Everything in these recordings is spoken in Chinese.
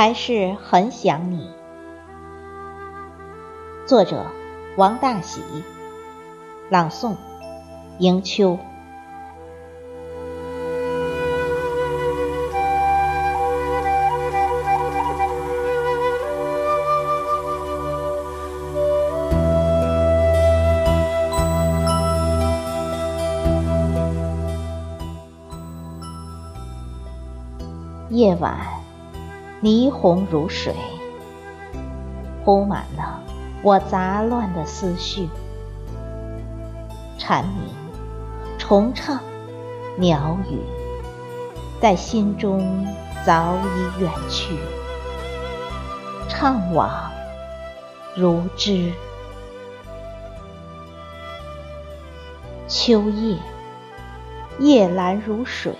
还是很想你。作者：王大喜，朗诵：迎秋。夜晚，霓虹如水，铺满了我杂乱的思绪。蝉鸣、虫唱、鸟语，在心中早已远去，怅惘如织。秋夜，夜蓝如水。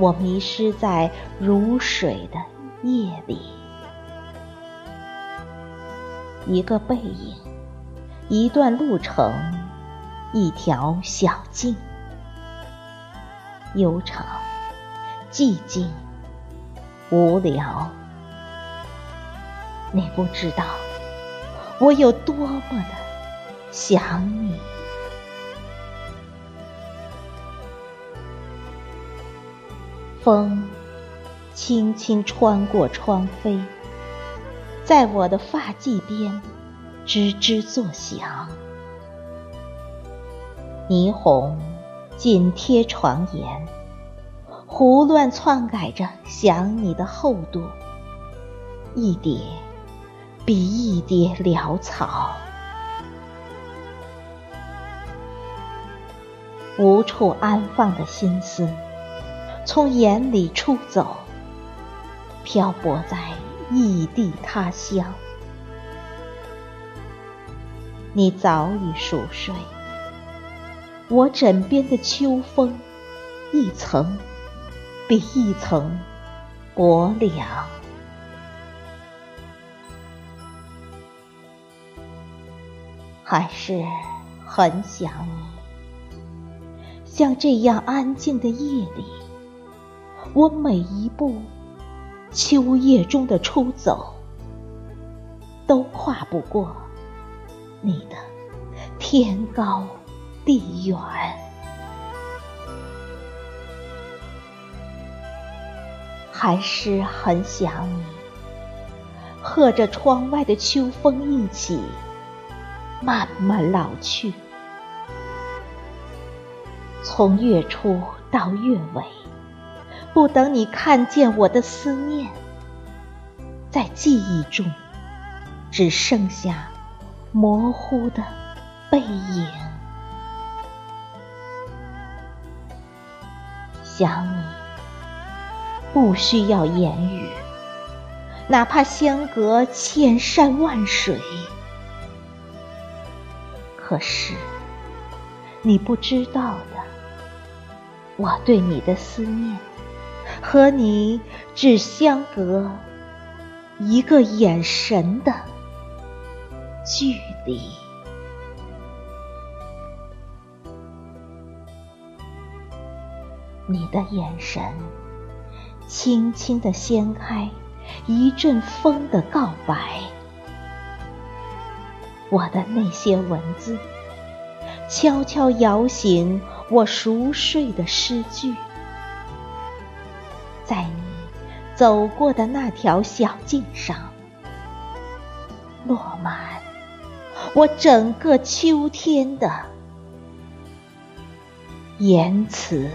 我迷失在如水的夜里，一个背影，一段路程，一条小径，悠长、寂静、无聊。你不知道我有多么的想你。风轻轻穿过窗扉，在我的发髻边吱吱作响。霓虹紧贴床沿，胡乱篡改着想你的厚度，一叠比一叠潦草，无处安放的心思。从眼里出走，漂泊在异地他乡。你早已熟睡，我枕边的秋风，一层比一层薄凉，还是很想你。像这样安静的夜里。我每一步秋夜中的出走，都跨不过你的天高地远。还是很想你，和着窗外的秋风一起慢慢老去，从月初到月尾。不等你看见我的思念，在记忆中只剩下模糊的背影。想你不需要言语，哪怕相隔千山万水。可是你不知道的，我对你的思念。和你只相隔一个眼神的距离，你的眼神轻轻地掀开一阵风的告白，我的那些文字悄悄摇醒我熟睡的诗句。在你走过的那条小径上，落满我整个秋天的言辞。